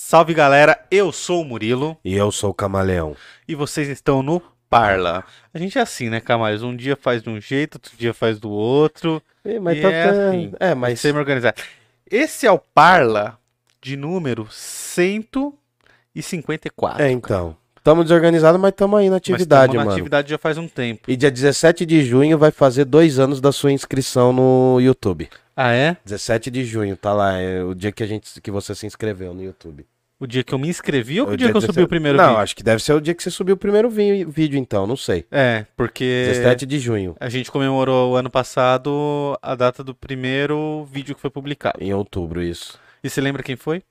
Salve galera, eu sou o Murilo E eu sou o Camaleão. e vocês estão no Parla. A gente é assim, né, Camales? Um dia faz de um jeito, outro dia faz do outro. É, mas E tá- é assim. É, mas Sem me organizar. Esse é o Parla de número 154. é então. Tamo desorganizados, mas tamo aí na Mas atividade, tamo na mano. atividade já faz um tempo. E dia 17 de junho vai fazer dois anos da sua inscrição no YouTube. Ah, é? 17 de junho, tá lá, é o dia que a gente que você se inscreveu no YouTube. O dia que eu me inscrevi ou o O dia que eu subi 17 o primeiro Não, vídeo? acho que deve ser o dia que você subiu o primeiro vi- vídeo, então, não sei. É, porque 17 de junho, a gente comemorou ano passado a data do primeiro vídeo que foi publicado. em outubro, isso. E você lembra quem foi?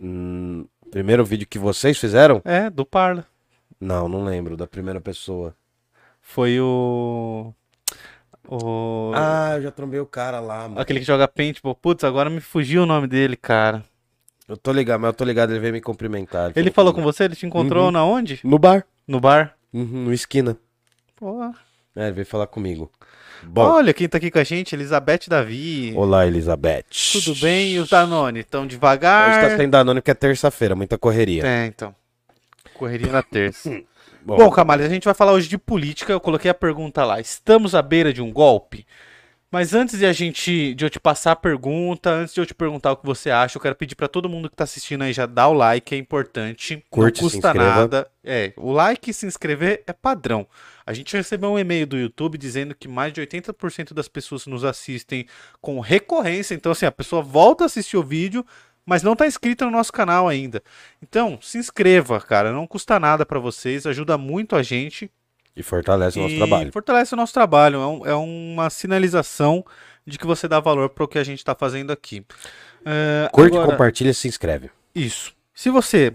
Hum, primeiro vídeo que vocês fizeram? É, do Parla. Não, não lembro, da primeira pessoa. Foi o. O. Ah, eu já trombei o cara lá, mano. Aquele que joga paintball. Putz, agora me fugiu o nome dele, cara. Eu tô ligado, mas eu tô ligado, ele veio me cumprimentar. Ele falou com você? Ele te encontrou Uhum. na onde? No bar. No bar? Uhum, no esquina. Pô. É, ele veio falar comigo. Bom, Olha quem tá aqui com a gente, Elizabeth Davi. olá, Elizabeth. Tudo bem? E os Danone? Tão Hoje devagar? tá sem Danone porque é terça-feira, muita correria. É, então. Correria na terça. Bom, Bom, Camales, a gente vai falar hoje de política. Eu coloquei a pergunta lá. Estamos à beira de um golpe? Mas antes de a gente, de eu te passar a pergunta, antes de eu te perguntar o que você acha, eu quero pedir pra todo mundo que tá assistindo aí já dar o like, é importante. Curte, não custa nada. É, o like e se inscrever é padrão. A gente recebeu um e-mail do YouTube dizendo que mais de 80% das pessoas nos assistem com recorrência. Então, assim, a pessoa volta a assistir o vídeo, mas não tá inscrita no nosso canal ainda. Então, se inscreva, cara. Não custa nada pra vocês, ajuda muito a gente. E fortalece o nosso e trabalho. Fortalece o nosso trabalho. É, um- é uma sinalização de que você dá valor para o que a gente está fazendo aqui. É, Curte, agora- compartilha e se inscreve. Isso. Se você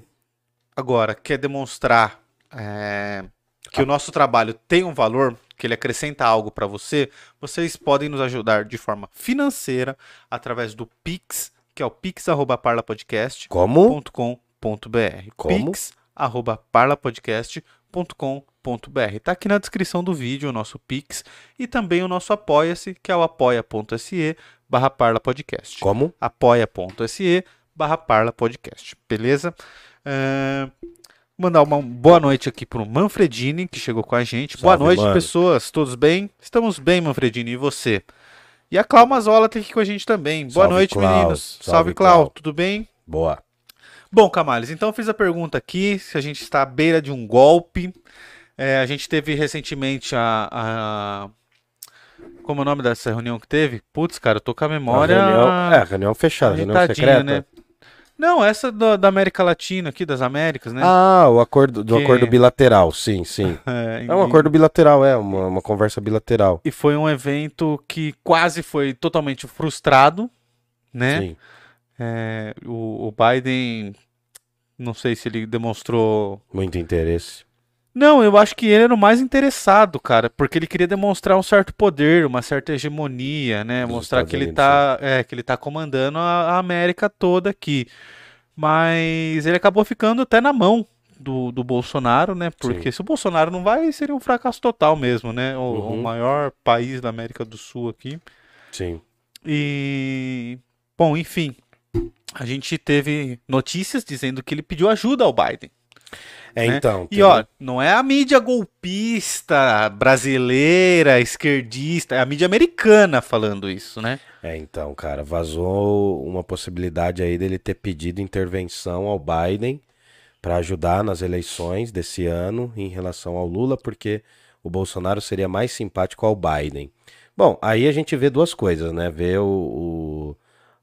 agora quer demonstrar é, que o nosso trabalho tem um valor, que ele acrescenta algo para você, vocês podem nos ajudar de forma financeira através do Pix, que é o pix@parlapodcast Como? .com.br. Como? Pix, arroba parlapodcast.com.br. Tá aqui na descrição do vídeo o nosso Pix e também o nosso Apoia-se, que é o apoia.se barra parlapodcast. Como? apoia.se barra parlapodcast. Beleza? É, Mandar uma boa noite aqui pro Manfredini, que chegou com a gente. boa Salve, noite, mano. pessoas. Todos bem? Estamos bem, Manfredini. E você? E a Clau Mazola tá aqui com a gente também. Boa Salve, noite, meninos. Salve, Salve, Clau. Clau. Tudo bem? Boa. Bom, Camales, então eu fiz a pergunta aqui, se a gente está à beira de um golpe. É, a gente teve recentemente a, a- Como é o nome dessa reunião que teve? Putz, cara, eu tô com a memória... A reunião, é, reunião fechada, reunião secreta. né? Não, essa da, da América Latina aqui, das Américas, né? Ah, o acordo do Que- acordo bilateral, sim, sim. É, É um acordo bilateral, é, uma, uma conversa bilateral. E foi um evento que quase foi totalmente frustrado, né? Sim. É, o, o Biden, não sei se ele demonstrou Muito interesse. Não, eu acho que ele era o mais interessado, cara, porque ele queria demonstrar um certo poder, uma certa hegemonia, né? Dos Mostrar Estados que ele Unidos, tá, é, que ele tá comandando a, a América toda aqui. Mas ele acabou ficando até na mão do, do Bolsonaro, né? Porque se o Bolsonaro não vai, seria um fracasso total mesmo, né? O, o Uhum. maior país da América do Sul aqui. Sim. E, bom, enfim, a gente teve notícias dizendo que ele pediu ajuda ao Biden. É, Né? então. E ó, não é a mídia golpista brasileira, esquerdista, é a mídia americana falando isso, né? É, então, cara, vazou uma possibilidade aí dele ter pedido intervenção ao Biden para ajudar nas eleições desse ano em relação ao Lula, porque o Bolsonaro seria mais simpático ao Biden. Bom, aí a gente vê duas coisas, né? Vê o, o-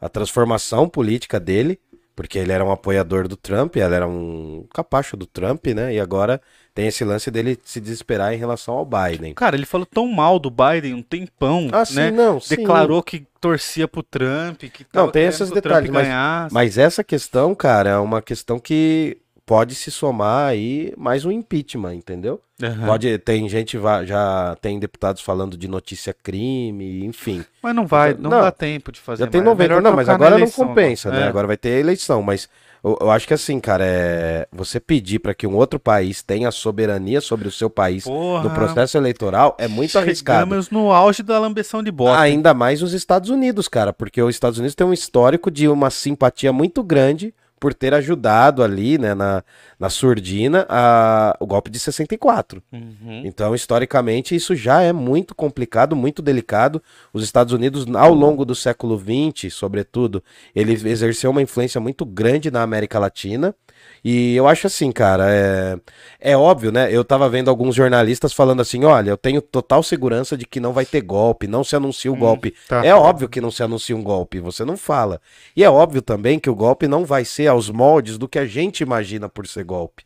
a transformação política dele, porque ele era um apoiador do Trump, ele era um capacho do Trump, né? E agora tem esse lance dele se desesperar em relação ao Biden. Cara, ele falou tão mal do Biden um tempão, Ah, sim, né? sim. Declarou que torcia pro Trump, que Não, tem esses detalhes, mas-. Mas essa questão, cara, é uma questão que pode se somar aí mais um impeachment, entendeu? Aham. Pode, tem gente, já tem deputados falando de notícia crime, enfim. Mas não vai, não, Não, dá tempo de fazer Já tem mais. É 90, melhor não, mas agora não compensa, né? É. Agora vai ter eleição, mas eu, eu acho que assim, cara, é você pedir para que um outro país tenha soberania sobre o seu país Porra, no processo eleitoral é muito arriscado. Chegamos no auge da lambeção de bota. Ainda mais os Estados Unidos, cara, porque os Estados Unidos tem um histórico de uma simpatia muito grande por ter ajudado ali, né, na, na surdina, a, o golpe de 64. Uhum. Então, historicamente, isso já é muito complicado, muito delicado. Os Estados Unidos, ao longo do século XX, sobretudo, ele exerceu uma influência muito grande na América Latina. E eu acho assim, cara, é, é óbvio, né? Eu tava vendo alguns jornalistas falando assim: olha, eu tenho total segurança de que não vai ter golpe, não se anuncia o Hum, golpe. tá. É óbvio que não se anuncia um golpe, você não fala. E é óbvio também que o golpe não vai ser aos moldes do que a gente imagina por ser golpe.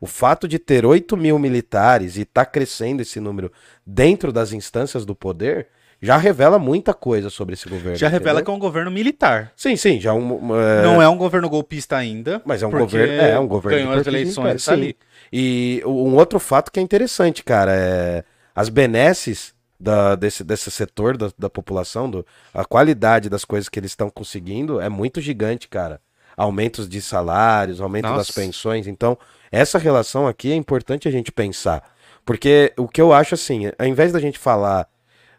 O fato de ter 8 mil militares e tá crescendo esse número dentro das instâncias do poder já revela muita coisa sobre esse governo. Já revela que entendeu? é um governo militar. Sim, sim, já um. é, Não é um governo golpista ainda. Mas é um governo. É um governo. Ganhou as eleições sim. ali. E um outro fato que é interessante, cara, é as benesses da, desse, desse setor da, da população, do, a qualidade das coisas que eles estão conseguindo é muito gigante, cara. Aumentos de salários, aumento das Nossa. pensões. Então, essa relação aqui é importante a gente pensar. Porque o que eu acho assim, ao invés da gente falar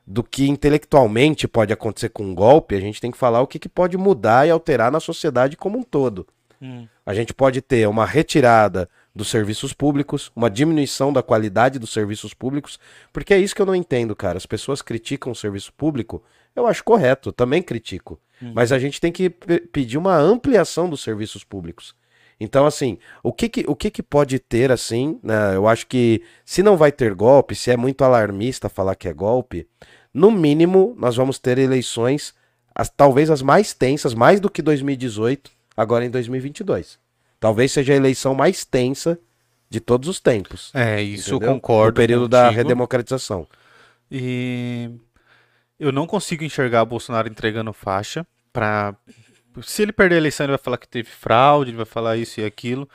do que intelectualmente pode acontecer com um golpe, a gente tem que falar o que, que pode mudar e alterar na sociedade como um todo. Hum. A gente pode ter uma retirada dos serviços públicos, uma diminuição da qualidade dos serviços públicos, porque é isso que eu não entendo, cara. As pessoas criticam o serviço público, eu acho correto, também critico. Mas a gente tem que pe- pedir uma ampliação dos serviços públicos. Então, assim, o que que, o que, que pode ter, assim, né? Eu acho que se não vai ter golpe, se é muito alarmista falar que é golpe, no mínimo nós vamos ter eleições, as, talvez as mais tensas, mais do que 2018, agora em 2022. Talvez seja a eleição mais tensa de todos os tempos. É, isso entendeu? eu concordo. No período da contigo. redemocratização. E eu não consigo enxergar Bolsonaro entregando faixa para se ele perder a eleição, ele vai falar que teve fraude, ele vai falar isso e aquilo.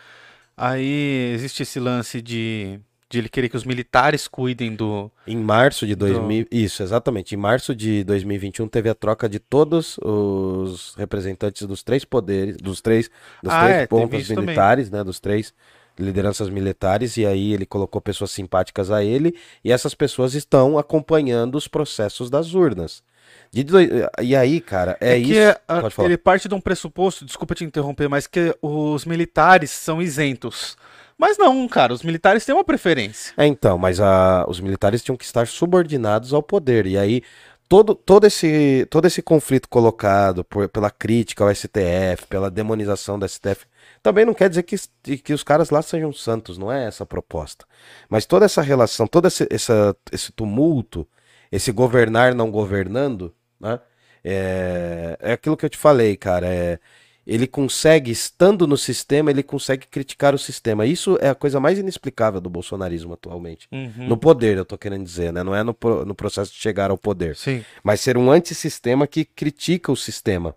Aí existe esse lance de, de ele querer que os militares cuidem do. Em março de 2000, isso, exatamente. Em março de 2021 teve a troca de todos os representantes dos três poderes, dos três, dos Ah, três é, pontos isso também. militares, né, dos três lideranças militares e aí ele colocou pessoas simpáticas a ele e essas pessoas estão acompanhando os processos das urnas. De doi- E aí, cara, é, que isso. a- Pode falar. ele parte de um pressuposto, desculpa te interromper, mas que os militares são isentos. Mas não, cara, os militares têm uma preferência. É, então, mas a- os militares tinham que estar subordinados ao poder. E aí, todo, todo, esse, todo esse conflito colocado por- pela crítica ao STF, pela demonização do STF, também não quer dizer que, que os caras lá sejam santos, não é essa a proposta. Mas toda essa relação, todo esse, essa, esse tumulto, esse governar não governando, né? É, é aquilo que eu te falei, cara. É, ele consegue, estando no sistema, ele consegue criticar o sistema. Isso é a coisa mais inexplicável do bolsonarismo atualmente. Uhum. No poder, eu tô querendo dizer, né? Não é no, pro- no processo de chegar ao poder. Sim. Mas ser um antissistema que critica o sistema.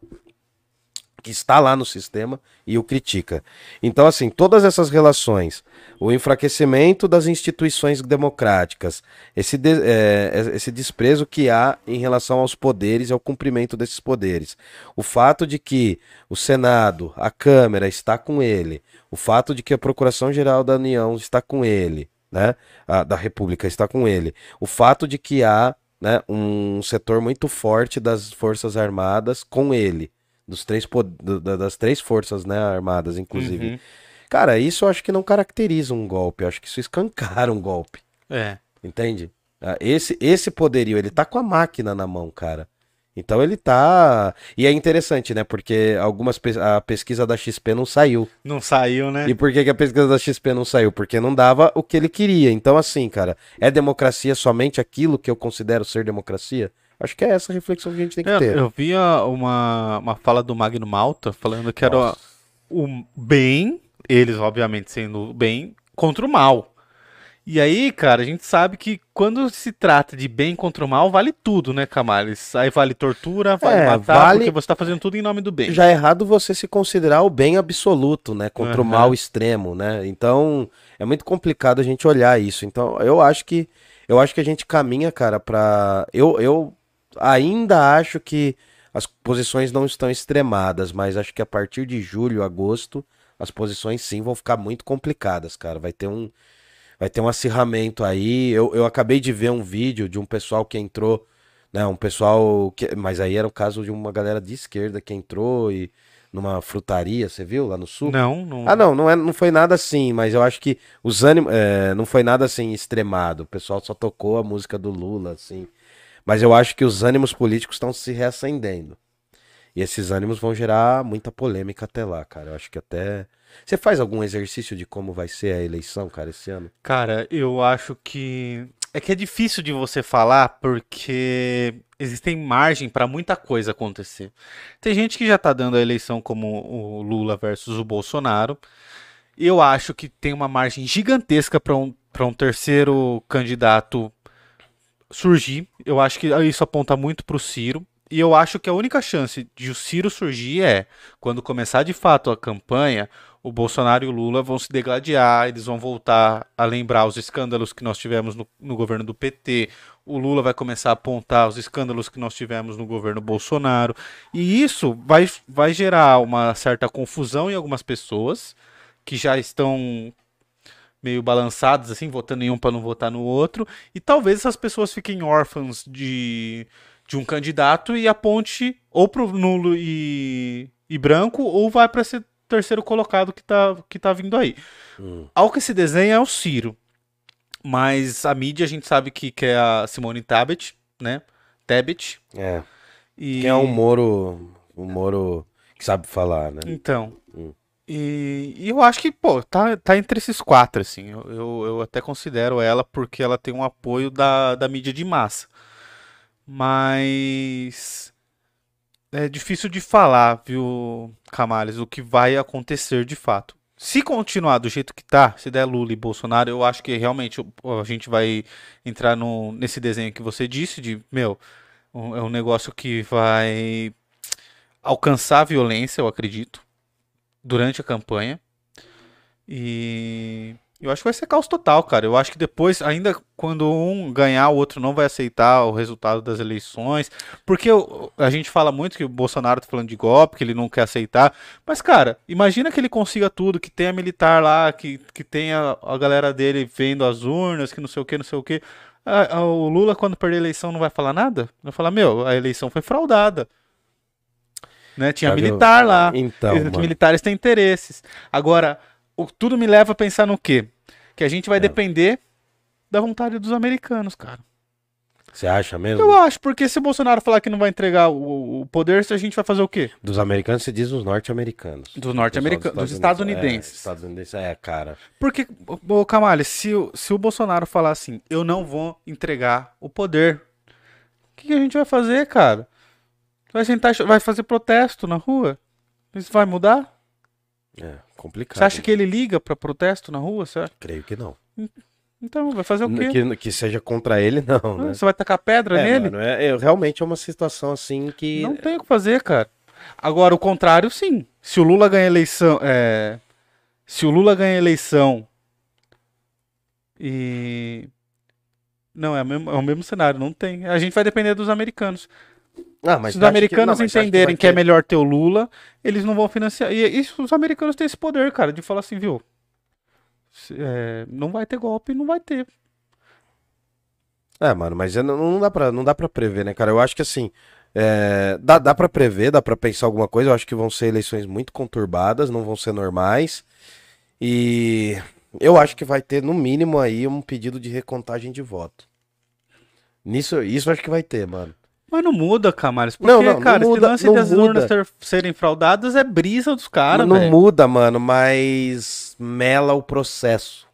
Que está lá no sistema e o critica. Então, assim, todas essas relações, o enfraquecimento das instituições democráticas, esse, de- é, esse desprezo que há em relação aos poderes e ao cumprimento desses poderes, o fato de que o Senado, a Câmara está com ele, o fato de que a Procuração-Geral da União está com ele, né, a- da República está com ele, o fato de que há né, um setor muito forte das Forças Armadas com ele, dos três, das três forças né, armadas, inclusive. Uhum. Cara, isso eu acho que não caracteriza um golpe, eu acho que isso escancara um golpe, É. entende? Ah, Esse, esse poderio, ele tá com a máquina na mão, cara. Então ele tá. E é interessante, né? Porque algumas pes- a pesquisa da XP não saiu. Não saiu, né? E por que, que a pesquisa da XP não saiu? Porque não dava o que ele queria. Então, assim, cara, é democracia somente aquilo que eu considero ser democracia? Acho que é essa a reflexão que a gente tem que Eu, ter. eu vi uma, uma fala do Magno Malta falando que era Nossa. o bem, eles obviamente sendo o bem, contra o mal. E aí, cara, a gente sabe que quando se trata de bem contra o mal, vale tudo, né, Camales? Aí vale tortura, vale É, matar, vale- porque você tá fazendo tudo em nome do bem. Já é errado você se considerar o bem absoluto, né? Contra o Aham. mal extremo, né? Então, é muito complicado a gente olhar isso. Então, eu acho que eu acho que a gente caminha, cara, pra. Eu, eu ainda acho que as posições não estão extremadas, mas acho que a partir de julho, agosto, as posições sim vão ficar muito complicadas, cara. Vai ter um vai ter um acirramento aí. Eu, eu acabei de ver um vídeo de um pessoal que entrou, né? Um pessoal que, mas aí era o caso de uma galera de esquerda que entrou e numa frutaria, você viu lá no sul? Não, não. Ah, não, não, é, não foi nada assim, mas eu acho que os ânimos. é, não foi nada assim extremado. O pessoal só tocou a música do Lula, assim. Mas eu acho que os ânimos políticos estão se reacendendo. E esses ânimos vão gerar muita polêmica até lá, cara. Eu acho que até. Você faz algum exercício de como vai ser a eleição, cara, esse ano? Cara, eu acho que. É que é difícil de você falar porque existem margem para muita coisa acontecer. Tem gente que já tá dando a eleição como o Lula versus o Bolsonaro. Eu acho que tem uma margem gigantesca para um, para um terceiro candidato surgir. Eu acho que isso aponta muito pro Ciro. E eu acho que a única chance de o Ciro surgir é quando começar de fato a campanha, o Bolsonaro e o Lula vão se degladiar, eles vão voltar a lembrar os escândalos que nós tivemos no, no governo do PT. O Lula vai começar a apontar os escândalos que nós tivemos no governo Bolsonaro. E isso vai, vai gerar uma certa confusão em algumas pessoas que já estão meio balançadas, assim, votando em um para não votar no outro. E talvez essas pessoas fiquem órfãs de de um candidato e aponte ou pro nulo e, e branco ou vai para esse terceiro colocado que tá, que tá vindo aí. Hum. Ao que se desenha é o Ciro. Mas a mídia a gente sabe que, que é a Simone Tabet, né? Tebet. É. E... Quem é o Moro. O Moro que sabe falar, né? Então. Hum. E, e eu acho que, pô, tá, tá entre esses quatro, assim. Eu, eu, eu até considero ela porque ela tem um apoio da, da mídia de massa. Mas é difícil de falar, viu, Camales, o que vai acontecer de fato. Se continuar do jeito que tá, se der Lula e Bolsonaro, eu acho que realmente a gente vai entrar no, nesse desenho que você disse de, meu, é um negócio que vai alcançar a violência, eu acredito, durante a campanha. E eu acho que vai ser caos total, cara. Eu acho que depois, ainda quando um ganhar, o outro não vai aceitar o resultado das eleições. Porque o- a gente fala muito que o Bolsonaro tá falando de golpe, que ele não quer aceitar. Mas, cara, imagina que ele consiga tudo, que tenha militar lá, que, que tenha a galera dele vendo as urnas, que não sei o que, não sei o que. o Lula, quando perder a eleição, não vai falar nada? Vai falar, meu, a eleição foi fraudada. Né? Tinha militar lá. Então, militares têm interesses. Agora, o, tudo me leva a pensar no quê? Que a gente vai É. depender da vontade dos americanos, cara. Você acha mesmo? Eu acho, porque se o Bolsonaro falar que não vai entregar o, o poder, a gente vai fazer o quê? Dos americanos, você diz os norte-americanos. Dos norte-americanos, Pessoal dos estadunidenses. É, estadunidenses, é, cara. Porque, ô Camale, se, o- se o Bolsonaro falar assim, eu não vou entregar o poder, o que, que a gente vai fazer, cara? Vai sentar, vai fazer protesto na rua? Isso vai mudar? É, complicado. Você acha que ele liga pra protesto na rua? Você? Creio que não. Então, vai fazer o quê? Que, que seja contra ele, não, né? Você vai tacar pedra É, nele? mano, é, é, realmente é uma situação assim que. Não tem o que fazer, cara. Agora, o contrário, sim. Se o Lula ganha eleição. É... Se o Lula ganha eleição. E. Não, é o, mesmo, é o mesmo cenário, não tem. A gente vai depender dos americanos. Ah, mas Se os acha que- americanos não, entenderem vai que, é melhor ter o Lula, eles não vão financiar. E isso, os americanos têm esse poder, cara, de falar assim, viu? é, não vai ter golpe, não vai ter. É, mano, mas não, não dá pra, não dá pra prever, né, cara? Eu acho que assim. é, dá, dá pra prever, dá pra pensar alguma coisa. Eu acho que vão ser eleições muito conturbadas, não vão ser normais. E eu acho que vai ter, no mínimo, aí um pedido de recontagem de voto. Nisso, isso eu acho que vai ter, mano. Mas não muda, Camares. Porque, Não, não, não cara, esse muda, lance não das muda. urnas ter- serem fraudadas é brisa dos caras, não velho. muda, mano, mas mela o processo.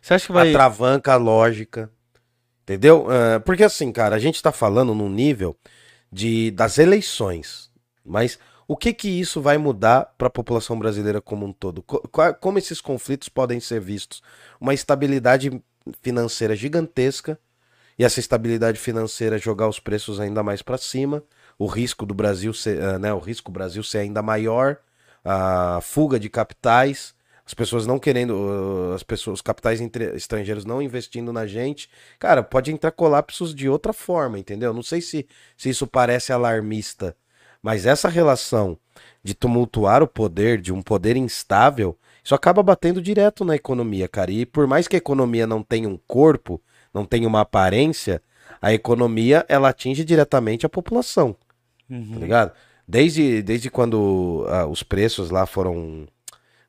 Você acha que vai. Atravanca a lógica. Entendeu? Ah, porque assim, cara, a gente tá falando num nível de, das eleições. Mas o que que isso vai mudar para a população brasileira como um todo? Como esses conflitos podem ser vistos? Uma estabilidade financeira gigantesca e essa estabilidade financeira jogar os preços ainda mais para cima, o risco do Brasil ser, ah, né, o risco Brasil ser ainda maior, a fuga de capitais, as pessoas não querendo, uh, as pessoas, os capitais estrangeiros não investindo na gente, cara, pode entrar colapsos de outra forma, entendeu? Não sei se, se isso parece alarmista, mas essa relação de tumultuar o poder, de um poder instável, isso acaba batendo direto na economia, cara. E por mais que a economia não tenha um corpo, não tenha uma aparência, a economia ela atinge diretamente a população, Uhum. tá ligado? Desde, desde quando ah, os preços lá foram.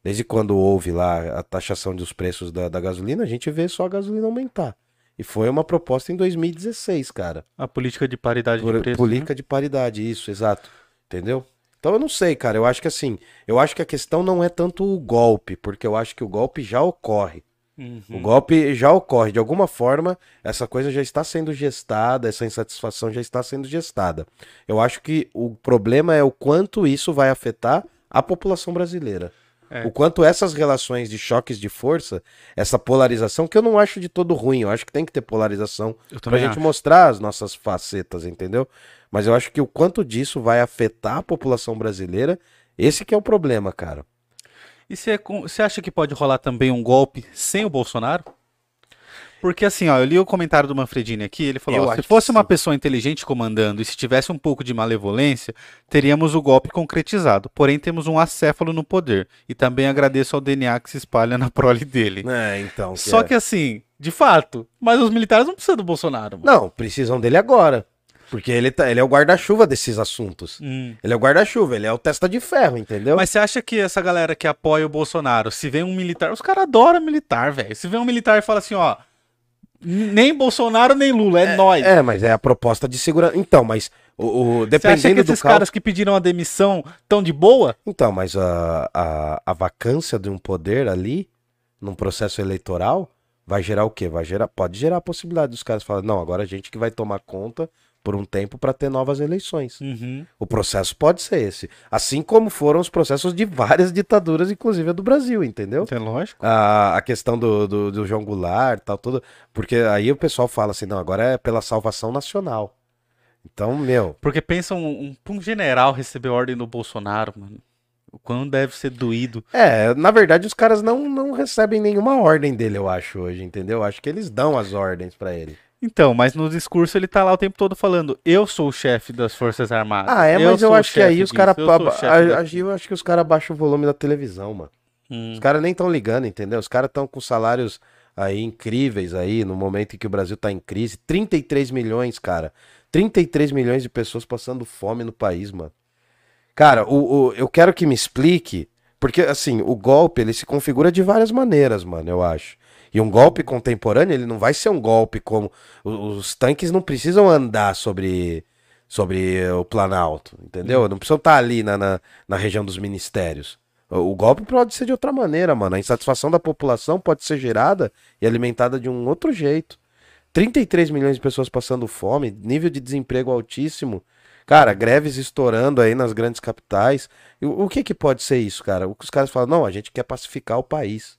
Desde quando houve lá a taxação dos preços da, da gasolina, a gente vê só a gasolina aumentar. E foi uma proposta em 2016, cara. A política de paridade Por- de preço. política de paridade, isso, exato. Entendeu? Então eu não sei, cara. Eu acho que assim, eu acho que a questão não é tanto o golpe, porque eu acho que o golpe já ocorre. Né? O Uhum. golpe já ocorre. De alguma forma, essa coisa já está sendo gestada, essa insatisfação já está sendo gestada. Eu acho que o problema é o quanto isso vai afetar a população brasileira. É. O quanto essas relações de choques de força, essa polarização, que eu não acho de todo ruim, eu acho que tem que ter polarização pra também gente acho. mostrar as nossas facetas, entendeu? Mas eu acho que o quanto disso vai afetar a população brasileira, esse que é o problema, cara. E você acha que pode rolar também um golpe sem o Bolsonaro? Porque assim, ó, eu li o comentário do Manfredini aqui, ele falou, ó, se que fosse uma sim. pessoa inteligente comandando e se tivesse um pouco de malevolência, teríamos o golpe concretizado. Porém, temos um acéfalo no poder. E também agradeço ao DNA que se espalha na prole dele. É, então. Só que assim, de fato, mas os militares não precisam do Bolsonaro. mano. Não, precisam dele agora. Porque ele, tá, ele é o guarda-chuva desses assuntos. Hum. Ele é o guarda-chuva, ele é o testa de ferro, entendeu? Mas você acha que essa galera que apoia o Bolsonaro, se vem um militar, os caras adoram militar, velho. Se vem um militar e fala assim, ó, nem Bolsonaro nem Lula, é, nós. É, mas é a proposta de segurança. Então, mas o, o- Você acha que dependendo do esses caras que pediram a demissão tão de boa? Então, mas a, a, a vacância de um poder ali, num processo eleitoral, vai gerar o quê? Vai gerar, pode gerar a possibilidade dos caras falarem, não, agora a gente que vai tomar conta por um tempo para ter novas eleições. Uhum. O processo pode ser esse. Assim como foram os processos de várias ditaduras, inclusive a do Brasil, entendeu? É lógico. A, a questão do, do, do João Goulart, tal, tudo. Porque aí o pessoal fala assim, não, agora é pela salvação nacional. Então, meu, Porque pensa um, um, um general receber ordem do Bolsonaro, mano. O quão deve ser doído. É, na verdade os caras não, não recebem nenhuma ordem dele, eu acho, hoje, entendeu? Eu acho que eles dão as ordens pra ele. Então, mas no discurso ele tá lá o tempo todo falando: eu sou o chefe das Forças Armadas. Ah, é, mas eu acho que aí os caras. eu sou o chefe daquilo." Eu acho que os caras baixam o volume da televisão, mano. Hum. Os caras nem estão ligando, entendeu? Os caras estão com salários aí incríveis aí, no momento em que o Brasil tá em crise. 33 milhões, cara. 33 milhões de pessoas passando fome no país, mano. Cara, o, o- eu quero que me explique, porque assim, o golpe ele se configura de várias maneiras, mano, eu acho. E um golpe contemporâneo, ele não vai ser um golpe como. Os tanques não precisam andar sobre, sobre o Planalto, entendeu? Não precisam estar ali na, na, na região dos ministérios. O, o golpe pode ser de outra maneira, mano. A insatisfação da população pode ser gerada e alimentada de um outro jeito. 33 milhões de pessoas passando fome, nível de desemprego altíssimo. Cara, greves estourando aí nas grandes capitais. O, o que que pode ser isso, cara? O que os caras falam, não, a gente quer pacificar o país.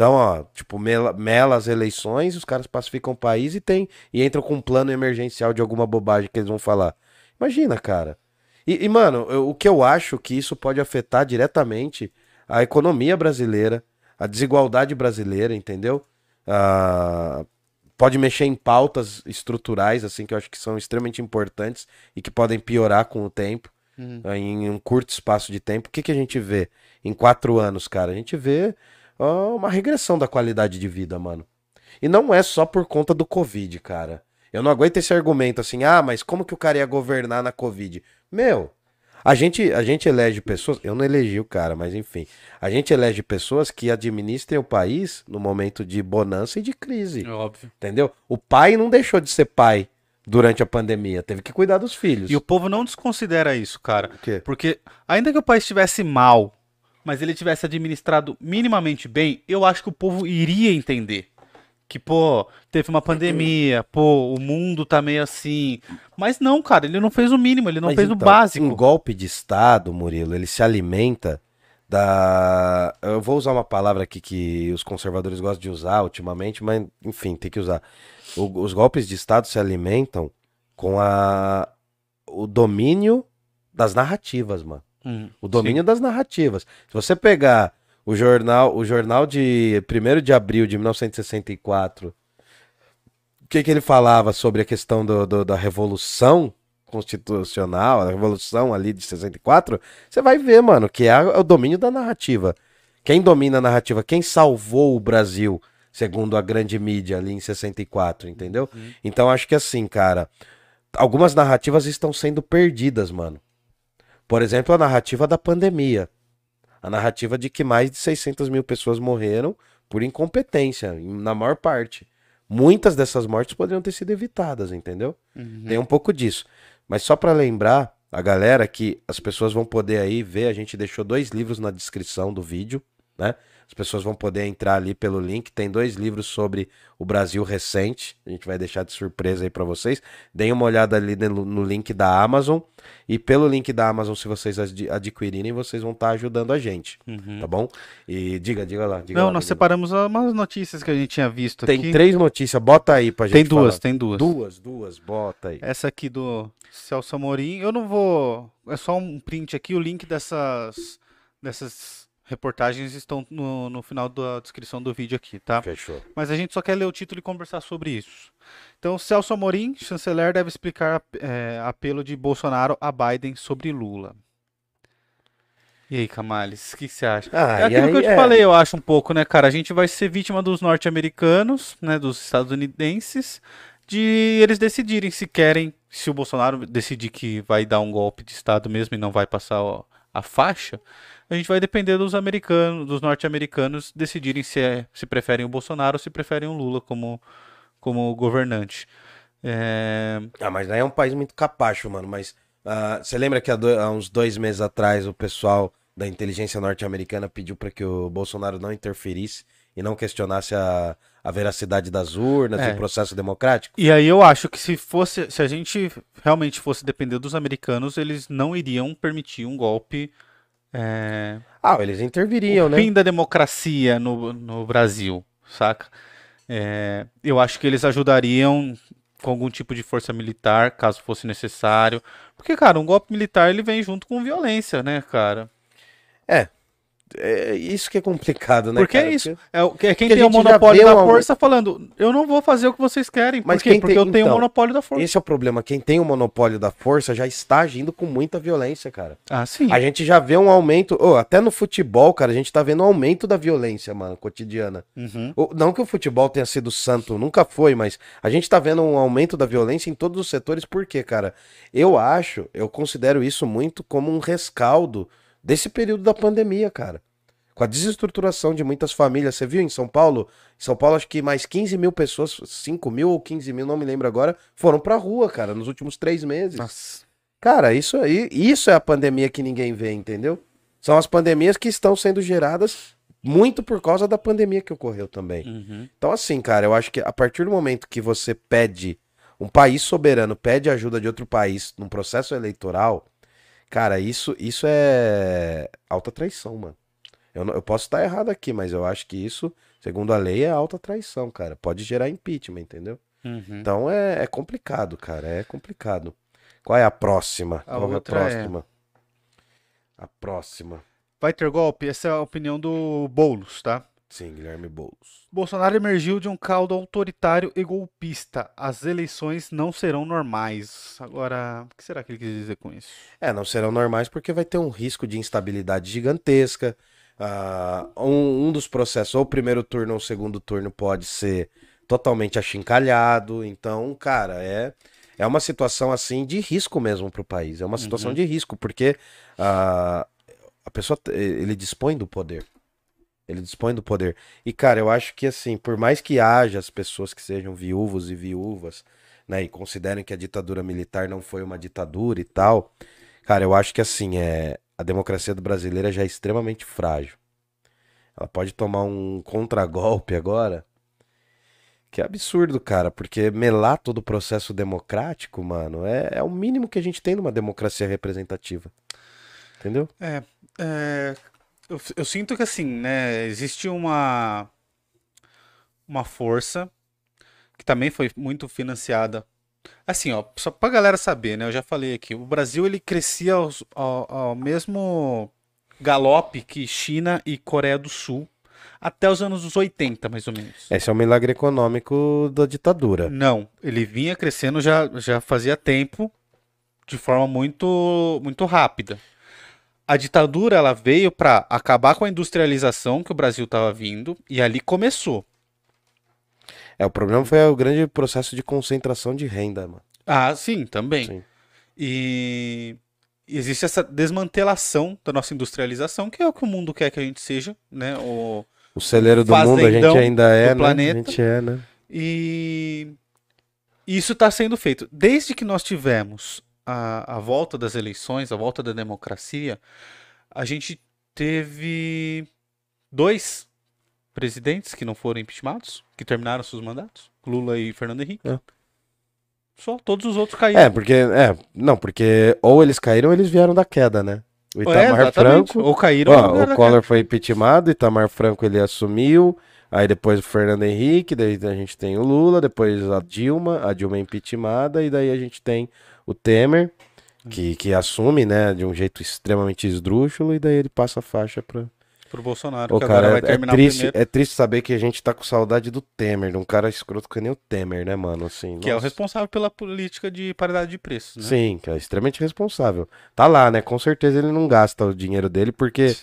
Então, ó, tipo, mela, mela as eleições, os caras pacificam o país e tem e entram com um plano emergencial de alguma bobagem que eles vão falar. Imagina, cara. E, e, mano, eu- o que eu acho que isso pode afetar diretamente a economia brasileira, a desigualdade brasileira, entendeu? Ah, pode mexer em pautas estruturais, assim, que eu acho que são extremamente importantes e que podem piorar com o tempo, Hum. ah, em um curto espaço de tempo. O que, que a gente vê em quatro anos, cara? A gente vê uma regressão da qualidade de vida, mano. E não é só por conta do Covid, cara. Eu não aguento esse argumento assim, ah, mas como que o cara ia governar na Covid? Meu, a gente, a gente elege pessoas, eu não elegi o cara, mas enfim, a gente elege pessoas que administrem o país no momento de bonança e de crise, Óbvio. entendeu? O pai não deixou de ser pai durante a pandemia, teve que cuidar dos filhos. E o povo não desconsidera isso, cara. O quê? Porque ainda que o país estivesse mal, mas ele tivesse administrado minimamente bem, eu acho que o povo iria entender. Que, pô, teve uma pandemia, pô, o mundo tá meio assim. Mas não, cara, ele não fez o mínimo, ele não Mas fez o então, básico. Um golpe de Estado, Murilo, ele se alimenta da. Eu vou usar uma palavra aqui que os conservadores gostam de usar ultimamente, mas enfim, tem que usar. O- os golpes de Estado se alimentam com a... o domínio das narrativas, mano. Hum, O domínio das narrativas. Se você pegar o jornal, o jornal de 1 de abril de 1964, o que, que ele falava sobre a questão do, do- da revolução constitucional, a revolução ali de 64, você vai ver, mano, que é a- o domínio da narrativa. Quem domina a narrativa, quem salvou o Brasil, segundo a grande mídia ali em 64, entendeu? Então acho que assim, cara, algumas narrativas estão sendo perdidas, mano. Por exemplo, a narrativa da pandemia. A narrativa de que mais de 600 mil pessoas morreram por incompetência, na maior parte. Muitas dessas mortes poderiam ter sido evitadas, entendeu? Uhum. Tem um pouco disso. Mas só para lembrar a galera que as pessoas vão poder aí ver, a gente deixou dois livros na descrição do vídeo, né? As pessoas vão poder entrar ali pelo link. Tem dois livros sobre o Brasil recente. A gente vai deixar de surpresa aí para vocês. Deem uma olhada ali no, link da Amazon. E pelo link da Amazon, se vocês ad adquirirem, vocês vão estar tá ajudando a gente. Uhum. Tá bom? E diga, diga lá. Diga Não, lá, nós separamos umas notícias que a gente tinha visto Tem aqui. três notícias. Bota aí pra gente Tem duas, falar. tem duas. Duas, duas. Bota aí. Essa aqui do Celso Amorim, eu não vou. É só um print aqui, o link dessas, dessas reportagens estão no, no final da descrição do vídeo aqui, tá? Fechou. Mas a gente só quer ler o título e conversar sobre isso. Então, Celso Amorim, chanceler, deve explicar é, apelo de Bolsonaro a Biden sobre Lula. E aí, Camales, o que você acha? Ah, É aquilo aí, que eu te é. falei, eu acho um pouco, né, cara? A gente vai ser vítima dos norte-americanos, né, dos estadunidenses, de eles decidirem se querem, se o Bolsonaro decidir que vai dar um golpe de Estado mesmo e não vai passar ó, a faixa, a gente vai depender dos americanos, dos norte-americanos decidirem se, é, se preferem o Bolsonaro ou se preferem o Lula como, como governante. É, Ah, mas daí é um país muito capacho, mano. Mas ah, você lembra que há, do- há uns dois meses atrás o pessoal da inteligência norte-americana pediu para que o Bolsonaro não interferisse e não questionasse a, a veracidade das urnas É. e o processo democrático? E aí eu acho que se fosse, se a gente realmente fosse depender dos americanos, eles não iriam permitir um golpe, é, Ah, eles interviriam, né? fim da democracia no, no Brasil, saca? É, eu acho que eles ajudariam com algum tipo de força militar, caso fosse necessário. Porque, cara, um golpe militar ele vem junto com violência, né, cara? É isso que é complicado, né? Porque cara? é isso. É, o- é quem porque tem o monopólio da uma- força falando, eu não vou fazer o que vocês querem. Por Mas quê? quem Porque tem- eu tenho o então, monopólio da força. Esse é o problema. Quem tem o monopólio da força já está agindo com muita violência, cara. Ah, sim. A gente já vê um aumento. ô, até no futebol, cara, a gente tá vendo um aumento da violência, mano, cotidiana. Uhum. Não que o futebol tenha sido santo, nunca foi, mas a gente tá vendo um aumento da violência em todos os setores, por quê, cara? Eu acho, eu considero isso muito como um rescaldo desse período da pandemia, cara. Com a desestruturação de muitas famílias. Você viu em São Paulo? Em São Paulo, acho que mais 15 mil pessoas, 5 mil ou 15 mil, não me lembro agora, foram pra rua, cara, nos últimos três meses. Nossa. Cara, isso aí, isso é a pandemia que ninguém vê, entendeu? São as pandemias que estão sendo geradas muito por causa da pandemia que ocorreu também. Uhum. Então, assim, cara, eu acho que a partir do momento que você pede, um país soberano pede ajuda de outro país num processo eleitoral, cara, isso, isso é alta traição, mano. Eu, não- eu posso estar errado aqui, mas eu acho que isso, segundo a lei, é alta traição, cara. Pode gerar impeachment, entendeu? Uhum. Então é, é complicado, cara. É complicado. Qual é a próxima? A Qual é a é- próxima? A próxima. Vai ter golpe? Essa é a opinião do Boulos, tá? Sim, Guilherme Boulos. Bolsonaro emergiu de um caldo autoritário e golpista. As eleições não serão normais. Agora, o que será que ele quis dizer com isso? É, não serão normais porque vai ter um risco de instabilidade gigantesca. Ah, um, um dos processos, ou o primeiro turno ou o segundo turno, pode ser totalmente achincalhado. Então, cara, é, é uma situação assim de risco mesmo para o país. É uma situação Uhum. de risco, porque ah, a pessoa, ele dispõe do poder. Ele dispõe do poder. E, cara, eu acho que, assim, por mais que haja as pessoas que sejam viúvos e viúvas, né, e considerem que a ditadura militar não foi uma ditadura e tal, cara, eu acho que, assim, é, a democracia brasileira já é extremamente frágil. Ela pode tomar um contragolpe agora, que é absurdo, cara, porque melar todo o processo democrático, mano, é, é o mínimo que a gente tem numa democracia representativa. Entendeu? É, eu, eu sinto que assim, né, existe uma uma força que também foi muito financiada. Assim, ó, só pra galera saber, né, eu já falei aqui, o Brasil ele crescia aos- ao, ao mesmo galope que China e Coreia do Sul até os anos 80, mais ou menos. Esse é o milagre econômico da ditadura. Não, ele vinha crescendo já, já fazia tempo, de forma muito, muito rápida. A ditadura ela veio para acabar com a industrialização que o Brasil estava vindo e ali começou. É, o problema foi o grande processo de concentração de renda, mano. Ah, sim, também. Sim. E, existe essa desmantelação da nossa industrialização, que é o que o mundo quer que a gente seja, né? O, O celeiro do mundo a gente ainda é, né? planeta. A gente é, né? E isso está sendo feito. Desde que nós tivemos a, a volta das eleições, a volta da democracia, a gente teve dois presidentes que não foram impeachmentados, que terminaram seus mandatos, Lula e Fernando Henrique. É. Só todos os outros caíram. É, porque. É, não, porque ou eles caíram ou eles vieram da queda, né? O É, Itamar exatamente. Franco. Ou caíram Ó, o Collor foi impeachmentado, o Itamar Franco ele assumiu, aí depois o Fernando Henrique, daí a gente tem o Lula, depois a Dilma, a Dilma é impeachmentada, e daí a gente tem o Temer, que, que assume, né, de um jeito extremamente esdrúxulo, e daí ele passa a faixa pra... pro Bolsonaro, Ô, que cara, agora vai é, é triste, primeiro, é triste saber que a gente tá com saudade do Temer, de um cara escroto que nem o Temer, né, mano, assim... que é o nossa. responsável pela política de paridade de preços, né? Sim, que é extremamente responsável. Tá lá, né? Com certeza ele não gasta o dinheiro dele, porque.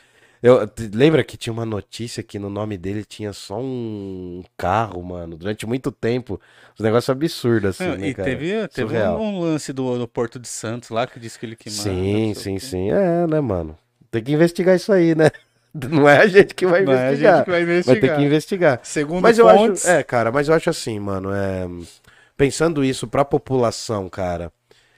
Eu, lembra que tinha uma notícia que no nome dele tinha só um carro, mano, durante muito tempo. Os negócios absurdos, assim, Não, né, e cara? teve, teve Surreal. um, um lance do, do Porto de Santos lá que disse que ele queimava. Sim, sim, sim. É, né, mano? Tem que investigar isso aí, né? Não é a gente que vai é a investigar. gente que vai Vai investigar. ter que investigar. Segundo Mas eu acho, é, cara, mas eu acho assim, mano, é, pensando isso pra população, cara,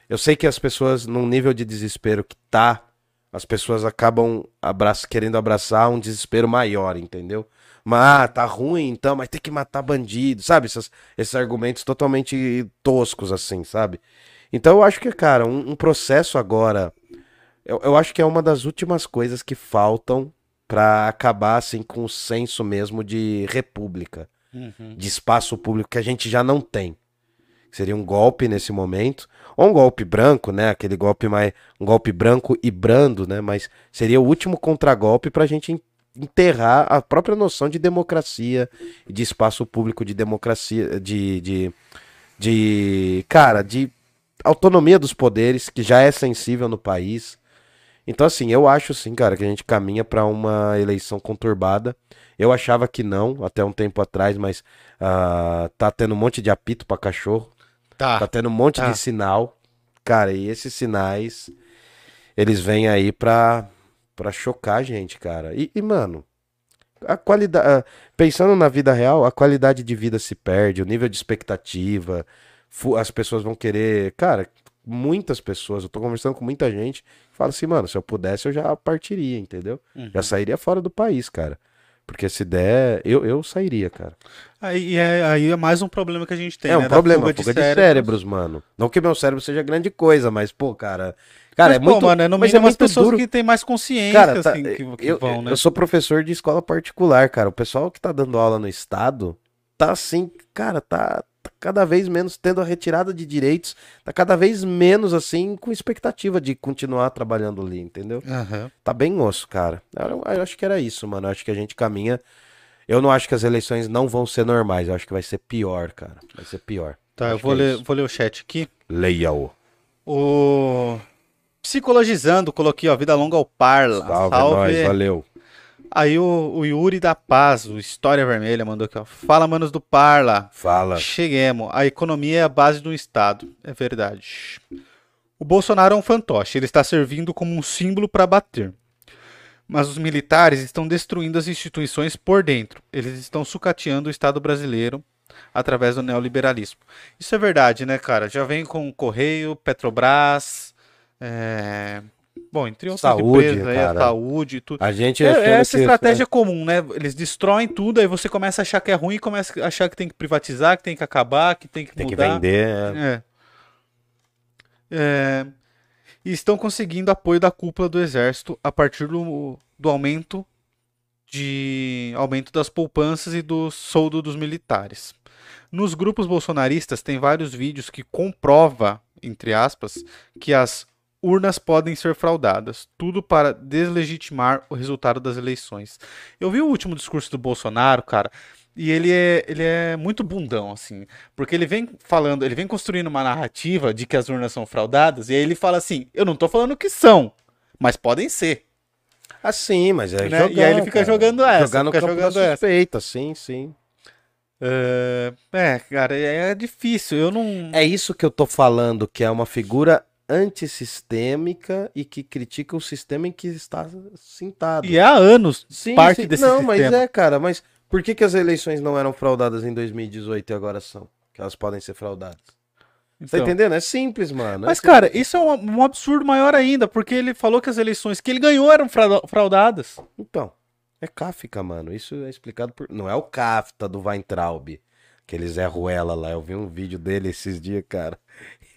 eu sei que as pessoas, num nível de desespero que tá, as pessoas acabam abraça, querendo abraçar um desespero maior, entendeu? Mas, ah, tá ruim então, mas tem que matar bandido, sabe? Esses, esses argumentos totalmente toscos, assim, sabe? Então eu acho que, cara, um, um processo agora, eu, eu acho que é uma das últimas coisas que faltam pra acabar, assim, com o senso mesmo de república Uhum. de espaço público que a gente já não tem. Seria um golpe nesse momento, ou um golpe branco, né? Aquele golpe mais. Um golpe branco e brando, né? Mas seria o último contragolpe para a gente en- enterrar a própria noção de democracia, de espaço público, de democracia, de. de, de cara, de autonomia dos poderes, que já é sensível no país. Então, assim, eu acho sim, cara, que a gente caminha para uma eleição conturbada. Eu achava que não, até um tempo atrás, mas ah, tá tendo um monte de apito pra cachorro, tá Tá. tendo um monte tá. de sinal. Cara, e esses sinais, eles vêm aí pra, pra chocar a gente, cara. E, e, mano, a qualidade. Pensando na vida real, a qualidade de vida se perde, o nível de expectativa, as pessoas vão querer. Cara, muitas pessoas, eu tô conversando com muita gente, fala assim, mano, se eu pudesse eu já partiria, entendeu? Uhum. Já sairia fora do país, cara. Porque se der, eu, eu sairia, cara. Aí, é, aí é mais um problema que a gente tem, é um né? problema, fuga fuga, de, cérebros. mano. Não que meu cérebro seja grande coisa, mas, pô, cara. Cara, Mas, é pô, muito. mano, é no mas é as muito pessoas duro. que têm mais consciência, Cara, tá- assim, que, que eu, vão, né? eu sou professor de escola particular, cara. O pessoal que tá dando aula no estado tá assim, cara, tá, tá cada vez menos tendo a retirada de direitos, tá cada vez menos assim com expectativa de continuar trabalhando ali, entendeu? Aham. Tá bem osso, cara. Eu, eu acho que era isso, mano. Eu acho que a gente caminha. Eu não acho que as eleições não vão ser normais. Eu acho que vai ser pior, cara. Vai ser pior. Tá, eu Acho vou que é ler, isso. vou ler o chat aqui. Leia-o. O Psicologizando, coloquei, ó, vida longa ao Parla. Salve, nós, valeu. Aí o, o Yuri da Paz, o História Vermelha, mandou aqui, ó. Fala, manos do Parla. Fala. Cheguemos. A economia é a base do Estado. É verdade. O Bolsonaro é um fantoche. Ele está servindo como um símbolo para bater. Mas os militares estão destruindo as instituições por dentro. Eles estão sucateando o Estado brasileiro através do neoliberalismo. Isso é verdade, né, cara? Já vem com Correio, Petrobras, é, bom, entre outras Saúde, empresas, saúde e tudo. A gente É, é essa que- estratégia comum, né? Eles destroem tudo, aí você começa a achar que é ruim, começa a achar que tem que privatizar, que tem que acabar, que tem que tem que mudar. vender. é. É. É, E estão conseguindo apoio da cúpula do exército a partir do, do aumento de aumento das poupanças e do soldo dos militares. Nos grupos bolsonaristas tem vários vídeos que comprova, entre aspas, que as urnas podem ser fraudadas, tudo para deslegitimar o resultado das eleições. Eu vi o último discurso do Bolsonaro, cara, e ele é, ele é muito bundão, assim. Porque ele vem falando, ele vem construindo uma narrativa de que as urnas são fraudadas, e aí ele fala assim: eu não tô falando que são, mas podem ser. Ah, sim, mas é Né? jogar, E aí ele fica cara. jogando essa, Jogar no fica campo jogando da essa. suspeita, sim, sim. É, é, cara, é, é difícil. Eu não. É isso que eu tô falando, que é uma figura antissistêmica e que critica o sistema em que está sentado. E há anos Sim, parte sim. desse Não, sistema. mas é, cara, mas por que, que as eleições não eram fraudadas em 2018 e agora são? Que elas podem ser fraudadas. Tá Então. entendendo? É simples, mano. Mas, é cara, isso é um, um absurdo maior ainda, porque ele falou que as eleições que ele ganhou eram frauda- fraudadas. Então, é Kafka, mano. Isso é explicado por. Não é o Kafta do Weintraub, aquele Zé Ruela lá. Eu vi um vídeo dele esses dias, cara.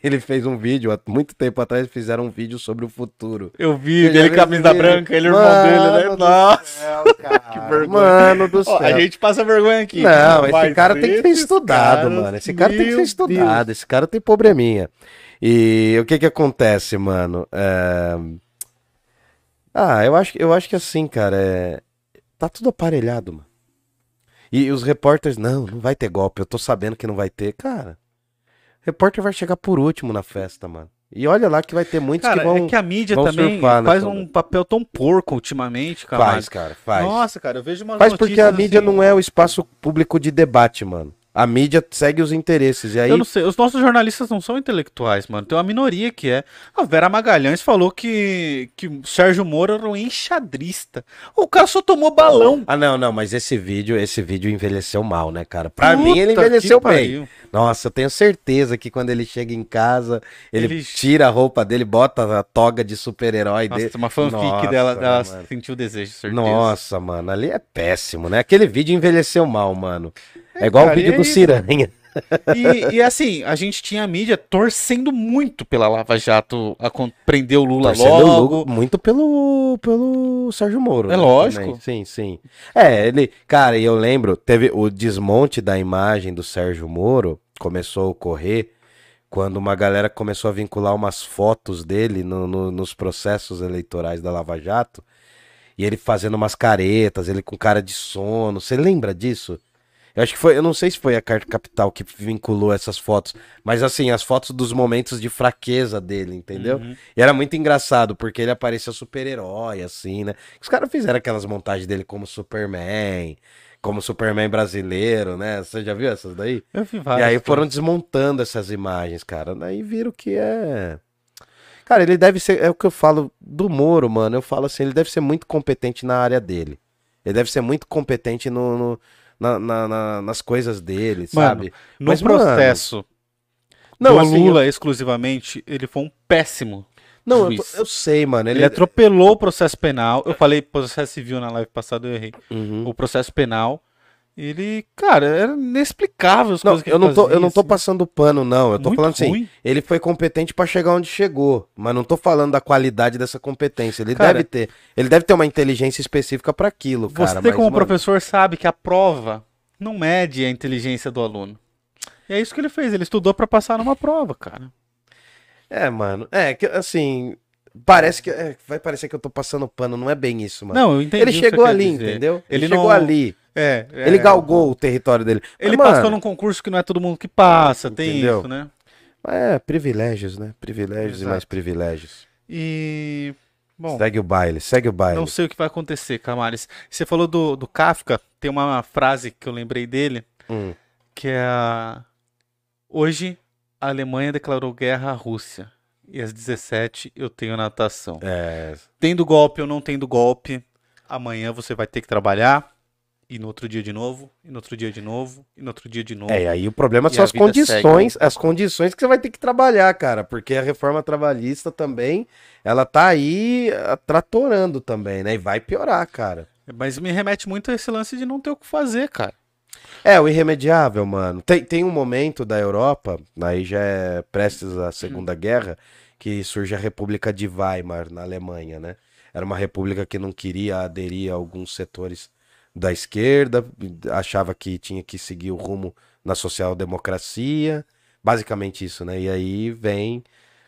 Ele fez um vídeo, há muito tempo atrás, fizeram um vídeo sobre o futuro. Eu vi ele viu camisa branca, ele é irmão dele, né? Mano Nossa. céu, cara. vergonha. Mano do céu. Ó, a gente passa vergonha aqui. Não, esse cara tem que ser estudado, caras, mano. Esse cara tem que ser estudado. Esse cara tem probleminha. E o que que acontece, mano? É... Ah, eu acho, eu acho que assim, cara, é... tá tudo aparelhado, mano. E os repórteres, não, não vai ter golpe. Eu tô sabendo que não vai ter. Cara, repórter vai chegar por último na festa, mano. E olha lá que vai ter muitos Cara, que vão. é que a mídia também surfar faz um papel tão porco ultimamente, cara. Faz, cara, faz. Nossa, cara, eu vejo umas Faz porque a mídia assim- não é o espaço público de debate, mano. A mídia segue os interesses. E aí Eu não sei, os nossos jornalistas não são intelectuais, mano. Tem uma minoria que é. A Vera Magalhães falou que, que o Sérgio Moro era um enxadrista. O cara só tomou balão. Ah, não, não, mas esse vídeo, esse vídeo envelheceu mal, né, cara? Pra Puta mim ele envelheceu bem. Nossa, eu tenho certeza que quando ele chega em casa, ele, Ele- tira a roupa dele, bota a toga de super-herói Nossa, dele. uma fanfic Nossa, dela, mano. sentiu desejo, certeza. Nossa, mano, ali é péssimo, né? Aquele vídeo envelheceu mal, mano. É, igual cara, o vídeo do Ciranha. E, e assim, a gente tinha a mídia torcendo muito pela Lava Jato a prender o Lula Torcendo logo. muito pelo, pelo Sérgio Moro. É né, lógico. também. Sim, sim. É, ele. Cara, e eu lembro, teve o desmonte da imagem do Sérgio Moro, começou a ocorrer quando uma galera começou a vincular umas fotos dele no- no- nos processos eleitorais da Lava Jato. E ele fazendo umas caretas, ele com cara de sono. Você lembra disso? Eu acho que foi, eu não sei se foi a Carta Capital que vinculou essas fotos, mas assim, as fotos dos momentos de fraqueza dele, entendeu? Uhum. E era muito engraçado, porque ele aparecia super-herói, assim, né? Os caras fizeram aquelas montagens dele como Superman, como Superman brasileiro, né? Você já viu essas daí? Eu vi e várias. aí foram desmontando essas imagens, cara. Daí viram que é. Cara, ele deve ser. É o que eu falo do Moro, mano. Eu falo assim, ele deve ser muito competente na área dele. Ele deve ser muito competente no, no- na- na- na- nas coisas dele, Mano, sabe? No Mas, mano, processo Não, do assim, Lula exclusivamente, ele foi um péssimo. Não, eu, eu sei, mano. Ele, Ele, atropelou o processo penal. Eu falei processo civil na live passada, eu errei. Uhum. O processo penal, ele, cara, era inexplicável as Não, coisas que eu ele não tô, eu não tô assim. passando pano, não. Eu tô Muito falando assim, ruim. ele foi competente pra chegar onde chegou, mas não tô falando da qualidade dessa competência. Ele Cara, deve ter, ele deve ter uma inteligência específica pra aquilo, Você, cara. mas, como mano, professor, sabe que a prova não mede a inteligência do aluno. E é isso que ele fez. Ele estudou pra passar numa prova, cara. É, mano. É que assim, parece que é, vai parecer que eu tô passando pano, não é bem isso, mano. Não, eu entendi. ele chegou você ali, dizer. entendeu? Ele, Ele chegou não- ali. É, é. Ele galgou o território dele. Ele Mas, passou mano, num concurso que não é todo mundo que passa, tem Entendeu? isso, né? É, privilégios, né? Privilégios e Exato. mais privilégios. E. Bom, segue o baile, segue o baile. não sei o que vai acontecer, Camales. Você falou do, do Kafka, tem uma frase que eu lembrei dele, Hum. que é a... Hoje a Alemanha declarou guerra à Rússia. E às 17 eu tenho natação. É, Tendo golpe ou não tendo golpe, amanhã você vai ter que trabalhar. E no outro dia de novo, e no outro dia de novo, e no outro dia de novo. É, aí o problema são as vida condições, as condições que você vai ter que trabalhar, cara, porque a reforma trabalhista também, ela tá aí ah, tratorando também, né? E vai piorar, cara. Mas me remete muito a esse lance de não ter o que fazer, cara. É, o irremediável, mano. Tem, tem um momento da Europa, aí já é prestes à Segunda Guerra, que surge a República de Weimar, na Alemanha, né? Era uma república que não queria aderir a alguns setores da esquerda, achava que tinha que seguir o rumo na social-democracia, basicamente isso, né? E aí vem,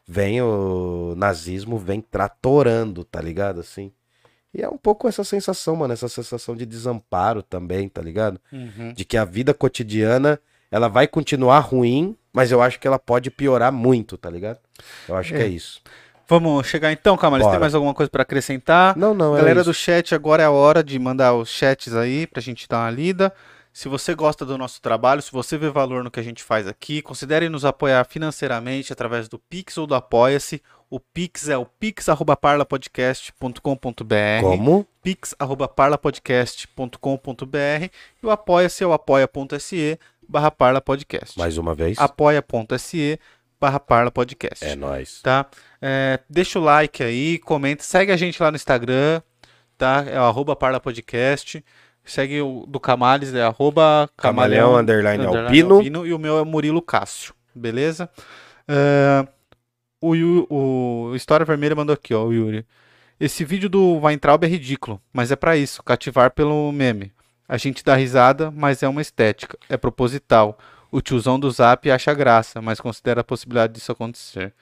vem o nazismo, vem tratorando, tá ligado? Assim. E é um pouco essa sensação, mano, essa sensação de desamparo também, tá ligado? de que a vida cotidiana ela vai continuar ruim, mas eu acho que ela pode piorar muito, tá ligado? Eu acho que É. é isso. Vamos chegar então, Camales. Tem mais alguma coisa pra acrescentar? Não, não, é Galera do chat, agora é a hora de mandar os chats aí pra gente dar uma lida. Se você gosta do nosso trabalho, se você vê valor no que a gente faz aqui, considere nos apoiar financeiramente através do Pix ou do Apoia-se. O Pix é o pix@parlapodcast.com.br. Como? pix@parlapodcast.com.br e o Apoia-se é o apoia.se barra Parla Podcast. Mais uma vez. apoia.se barra Parla Podcast. É nóis. Tá? É, deixa o like aí, comenta, segue a gente lá no Instagram, tá? É o arroba Parla Podcast. Segue o do Camales, é arroba Camaleão underline Alpino. E o meu é Murilo Cássio, beleza? É, o, Yu- o História Vermelha mandou aqui, ó, o Yuri. Esse vídeo do Weintraub é ridículo, mas é pra isso, cativar pelo meme. A gente dá risada, mas é uma estética, é proposital. O tiozão do Zap acha graça, mas considera a possibilidade disso acontecer.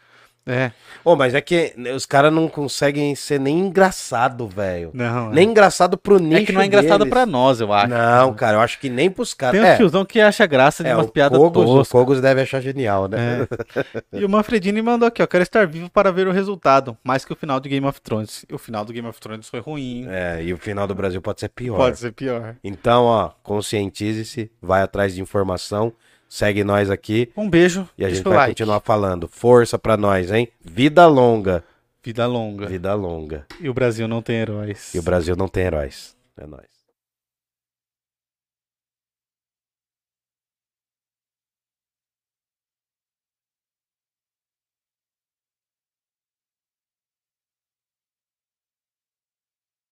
É, Ô, mas é que os caras não conseguem ser nem engraçado, velho. não. Nem engraçado pro nicho é que não é engraçado deles. pra nós, eu acho. Não, cara, eu acho que nem pros caras. Tem um É, tiozão que acha graça de é umas o piadas Kogos, o toscas. Kogos deve achar genial, né? É. E o Manfredini mandou aqui, ó. Quero estar vivo para ver o resultado. Mais que o final de Game of Thrones. E o final do Game of Thrones foi ruim. É, e o final do Brasil pode ser pior. Pode ser pior. Então, ó, conscientize-se, vai atrás de informação, segue nós aqui Um beijo. e a gente vai like. continuar falando. Força pra nós, hein? Vida longa. Vida longa. Vida longa. E o Brasil não tem heróis. E o Brasil não tem heróis. É nóis.